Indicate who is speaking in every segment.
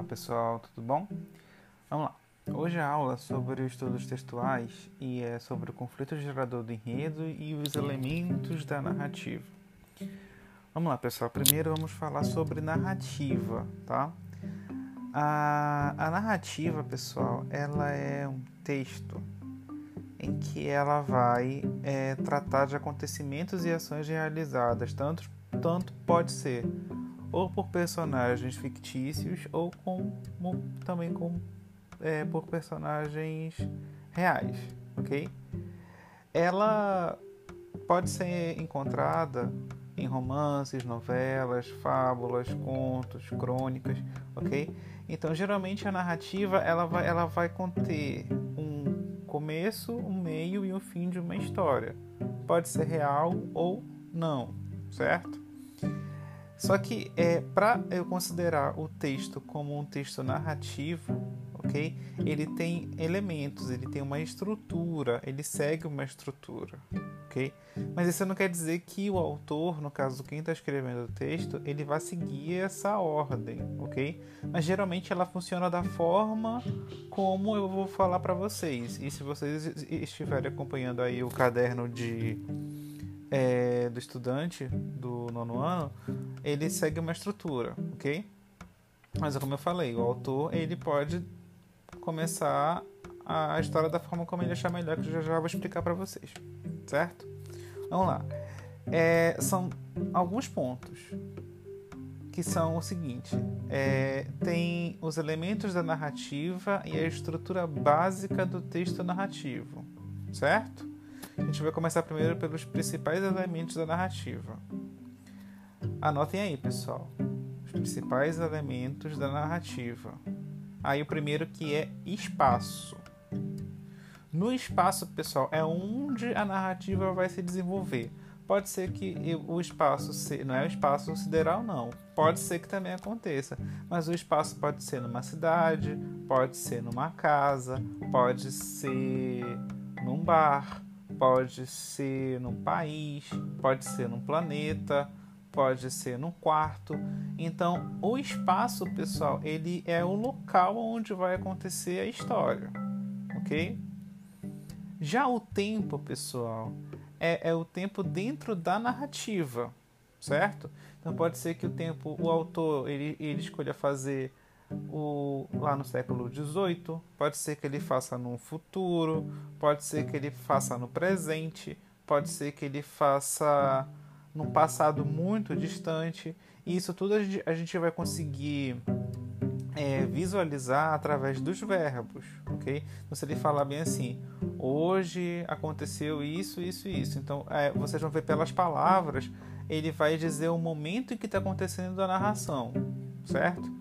Speaker 1: Olá pessoal, tudo bom? Vamos lá. Hoje a aula é sobre estudos textuais e é sobre o conflito gerador do enredo e os elementos da narrativa. Vamos lá pessoal, primeiro vamos falar sobre narrativa, tá? A, a narrativa, pessoal, ela é um texto em que ela vai é, tratar de acontecimentos e ações realizadas, tanto, tanto pode ser ou por personagens fictícios ou como, também com, é, por personagens reais, ok? Ela pode ser encontrada em romances, novelas, fábulas, contos, crônicas, ok? Então, geralmente a narrativa ela vai, ela vai conter um começo, um meio e um fim de uma história. Pode ser real ou não, certo? Só que é para eu considerar o texto como um texto narrativo, ok? Ele tem elementos, ele tem uma estrutura, ele segue uma estrutura, ok? Mas isso não quer dizer que o autor, no caso quem está escrevendo o texto, ele vai seguir essa ordem, ok? Mas geralmente ela funciona da forma como eu vou falar para vocês. E se vocês estiverem acompanhando aí o caderno de é, do estudante do nono ano, ele segue uma estrutura, ok? Mas como eu falei, o autor ele pode começar a história da forma como ele achar melhor, que eu já, já vou explicar para vocês, certo? Vamos lá. É, são alguns pontos que são o seguinte: é, tem os elementos da narrativa e a estrutura básica do texto narrativo, certo? A gente vai começar primeiro pelos principais elementos da narrativa. Anotem aí, pessoal. Os principais elementos da narrativa. Aí o primeiro que é espaço. No espaço, pessoal, é onde a narrativa vai se desenvolver. Pode ser que o espaço não é o espaço sideral, não. Pode ser que também aconteça, mas o espaço pode ser numa cidade, pode ser numa casa, pode ser num bar, pode ser num país, pode ser num planeta, pode ser num quarto. Então, o espaço, pessoal, ele é o local onde vai acontecer a história, ok? Já o tempo, pessoal, é, é o tempo dentro da narrativa, certo? Então pode ser que o tempo, o autor, ele, ele escolha fazer o, lá no século XVIII, pode ser que ele faça no futuro, pode ser que ele faça no presente, pode ser que ele faça num passado muito distante. E isso tudo a gente, vai conseguir é, visualizar através dos verbos, ok? Então, se ele falar bem assim, hoje aconteceu isso, isso e isso. Então, é, vocês vão ver pelas palavras, ele vai dizer o momento em que está acontecendo a narração, certo?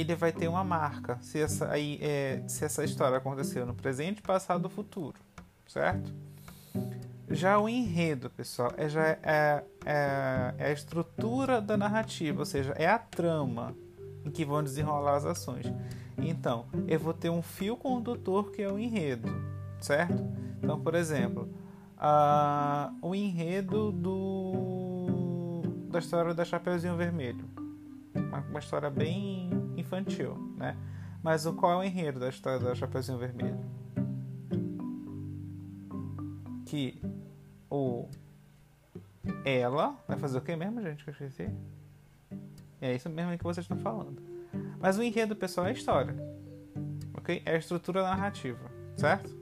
Speaker 1: Ele vai ter uma marca se essa, aí, é, se essa história aconteceu no presente, passado ou futuro, certo? Já o enredo, pessoal, é, já é, é, é, a estrutura da narrativa, ou seja, é a trama em que vão desenrolar as ações. Então, eu vou ter um fio condutor que é o enredo, certo? Então, por exemplo, o enredo do, da história da Chapeuzinho Vermelho. Uma, uma história bem infantil, né? Mas o qual é o enredo da história da Chapeuzinho Vermelho? Que o ela vai fazer o que mesmo, gente? Que eu esqueci. É isso mesmo que vocês estão falando. Mas o enredo, pessoal, é a história. Ok? É a estrutura narrativa, certo?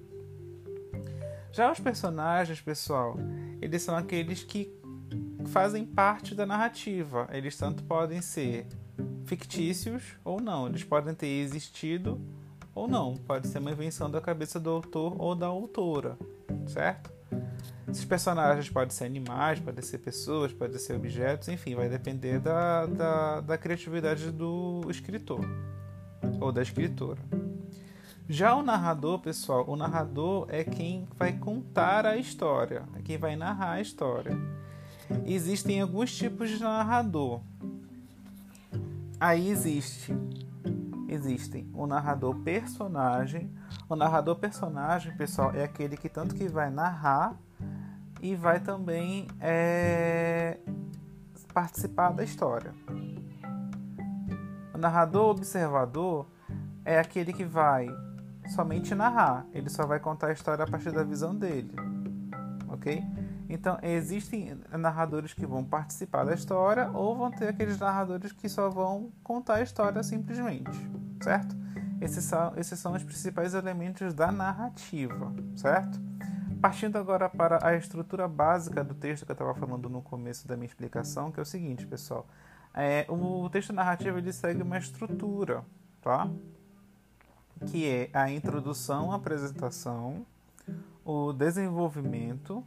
Speaker 1: Já os personagens, pessoal, eles são aqueles que fazem parte da narrativa. Eles tanto podem ser fictícios ou não. Eles podem ter existido ou não. Pode ser uma invenção da cabeça do autor ou da autora, certo? Esses personagens podem ser animais, podem ser pessoas, podem ser objetos, enfim, vai depender da, da, da criatividade do escritor ou da escritora. Já o narrador, pessoal, o narrador é quem vai contar a história, é quem vai narrar a história. Existem alguns tipos de narrador. Aí existe existem o narrador personagem. O narrador personagem, pessoal, é aquele que tanto que vai narrar e vai também é, participar da história. narrador observador é aquele que vai somente narrar, ele só vai contar a história a partir da visão dele, ok? Então existem narradores que vão participar da história ou vão ter aqueles narradores que só vão contar a história simplesmente, certo? Esses são, esses são os principais elementos da narrativa, certo? Partindo agora para a estrutura básica do texto que eu estava falando no começo da minha explicação, que é o seguinte, pessoal. É, o texto narrativo ele segue uma estrutura, tá? Que é a introdução, a apresentação, o desenvolvimento,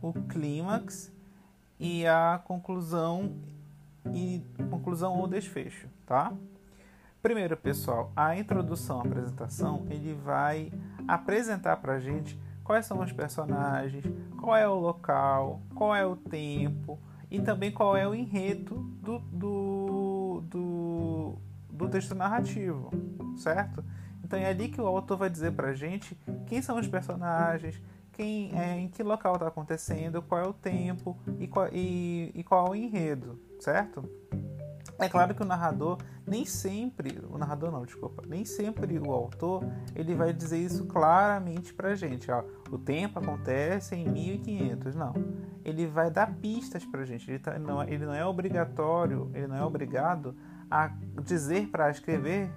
Speaker 1: o clímax e a conclusão e conclusão ou desfecho, tá? Primeiro, pessoal, a introdução, a apresentação, ele vai apresentar para gente quais são os personagens, qual é o local, qual é o tempo e também qual é o enredo do, do, do, do texto narrativo, certo? Então é ali que o autor vai dizer para a gente quem são os personagens, quem, é, em que local está acontecendo, qual é o tempo e qual, e, e qual é o enredo, certo? É claro que o narrador nem sempre, o narrador não, desculpa, nem sempre o autor ele vai dizer isso claramente pra gente, ó, o tempo acontece em 1500, não. Ele vai dar pistas pra gente, ele, tá, não, ele não é obrigatório, ele não é obrigado a dizer para escrever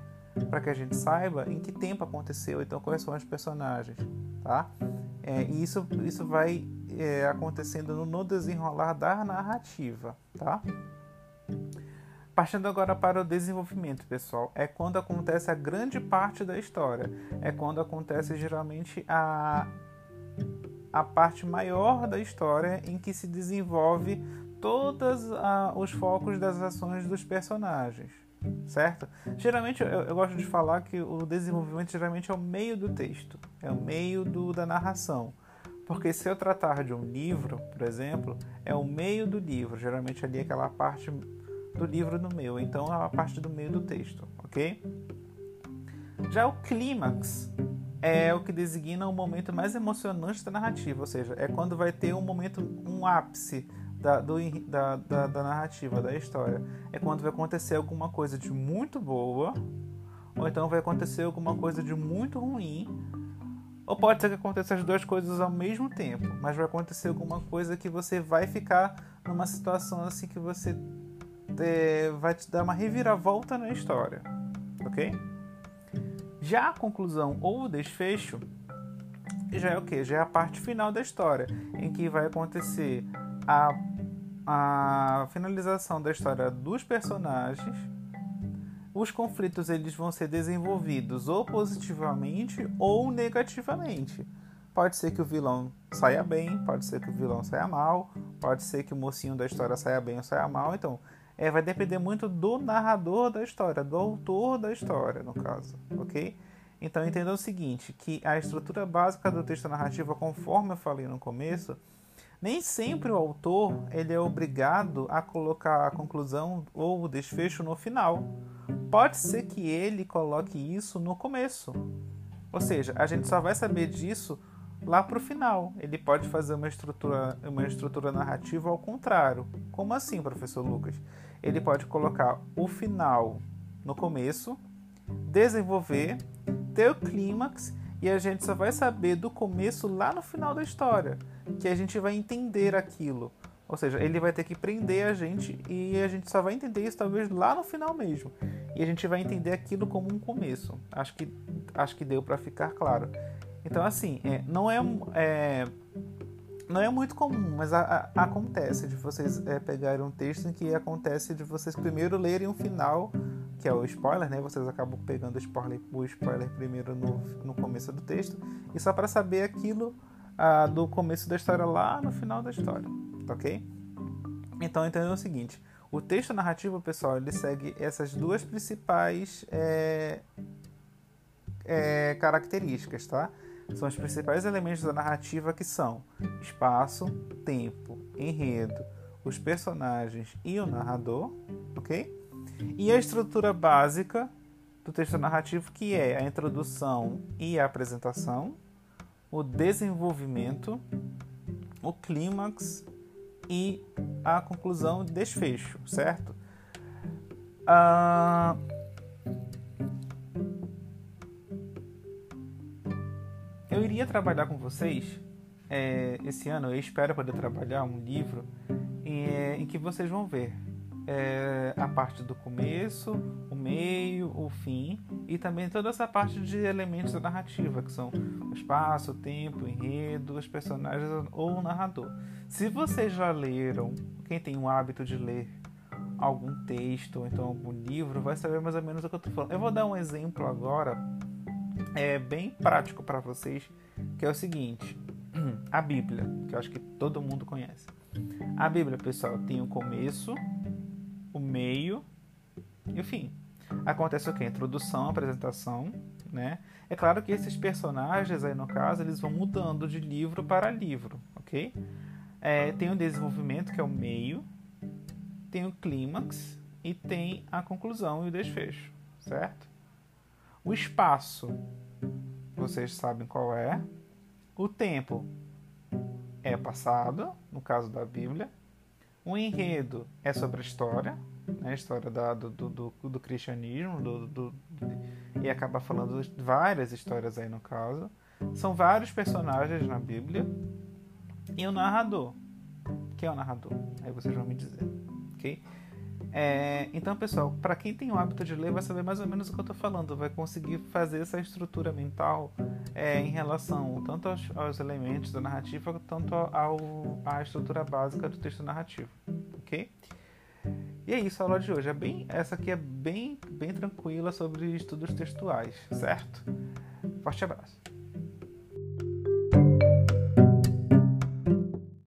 Speaker 1: para que a gente saiba em que tempo aconteceu, então quais são os personagens, tá? É, e isso, isso vai é, acontecendo no, desenrolar da narrativa, tá? Partindo agora para o desenvolvimento, pessoal, é quando acontece a grande parte da história. É quando acontece geralmente a, a parte maior da história em que se desenvolve todos os focos das ações dos personagens, certo? Geralmente eu, eu, gosto de falar que o desenvolvimento geralmente é o meio do texto, é o meio do, da narração. Porque se eu tratar de um livro, por exemplo, é o meio do livro, geralmente ali é aquela parte do livro no meio, então é a parte do meio do texto, ok? Já o clímax é o que designa o momento mais emocionante da narrativa, ou seja, é quando vai ter um momento, um ápice da, do, da, da, da narrativa, da história. É quando vai acontecer alguma coisa de muito boa, ou então vai acontecer alguma coisa de muito ruim, ou pode ser que aconteça as duas coisas ao mesmo tempo, mas vai acontecer alguma coisa que você vai ficar numa situação assim que você é, vai te dar uma reviravolta na história, ok? Já a conclusão ou o desfecho já é o que? Já é a parte final da história, em que vai acontecer a, a finalização da história dos personagens. Os conflitos eles vão ser desenvolvidos ou positivamente ou negativamente. Pode ser que o vilão saia bem, pode ser que o vilão saia mal, pode ser que o mocinho da história saia bem ou saia mal. Então, é, vai depender muito do narrador da história, do autor da história, no caso, ok? Então entenda o seguinte, que a estrutura básica do texto narrativo, conforme eu falei no começo, nem sempre o autor ele é obrigado a colocar a conclusão ou o desfecho no final. Pode ser que ele coloque isso no começo. Ou seja, a gente só vai saber disso lá para o final. Ele pode fazer uma estrutura, uma estrutura narrativa ao contrário. Como assim, professor Lucas? ele pode colocar o final no começo, desenvolver, ter o clímax e a gente só vai saber do começo lá no final da história, que a gente vai entender aquilo. Ou seja, ele vai ter que prender a gente e a gente só vai entender isso talvez lá no final mesmo. E a gente vai entender aquilo como um começo. Acho que, acho que deu para ficar claro. Então, assim, é, não é, é não é muito comum, mas a, a, acontece de vocês é, pegarem um texto em que acontece de vocês primeiro lerem o final, que é o spoiler, né? Vocês acabam pegando o spoiler, o spoiler primeiro no, no começo do texto, e só para saber aquilo ah, do começo da história lá no final da história, ok? Então entendam o seguinte: o texto narrativo, pessoal, ele segue essas duas principais é, é, características, tá? são os principais elementos da narrativa que são espaço, tempo, enredo, os personagens e o narrador, ok? E a estrutura básica do texto narrativo que é a introdução e a apresentação, o desenvolvimento, o clímax e a conclusão de desfecho, certo? Ah, eu iria trabalhar com vocês é, esse ano, eu espero poder trabalhar um livro eh, em que vocês vão ver é, a parte do começo, o meio, o fim e também toda essa parte de elementos da narrativa, que são o espaço, o tempo, o enredo, os personagens ou o narrador. Se vocês já leram, quem tem o hábito de ler algum texto ou então algum livro, vai saber mais ou menos o que eu estou falando. Eu vou dar um exemplo agora, é bem prático para vocês, que é o seguinte: a Bíblia, que eu acho que todo mundo conhece. A Bíblia, pessoal, tem o começo, meio e o fim. Acontece o que? Introdução, apresentação, né? É claro que esses personagens aí no caso eles vão mudando de livro para livro, ok? É, tem o desenvolvimento que é o meio, tem o clímax e tem a conclusão e o desfecho, certo? O espaço, vocês sabem qual é. O tempo é passado, no caso da Bíblia. O enredo é sobre a história, né, a história da, do, do, do, cristianismo, do, do, e acaba falando várias histórias aí no caso. São vários personagens na Bíblia. E o narrador. Quem é o narrador? Aí vocês vão me dizer ok? É, então, pessoal, para quem tem o hábito de ler, vai saber mais ou menos o que eu estou falando, vai conseguir fazer essa estrutura mental é, em relação tanto aos, aos, elementos da narrativa, quanto ao, à estrutura básica do texto narrativo, ok? E é isso a aula de hoje. É bem, essa aqui é bem, bem tranquila sobre estudos textuais, certo? Forte abraço.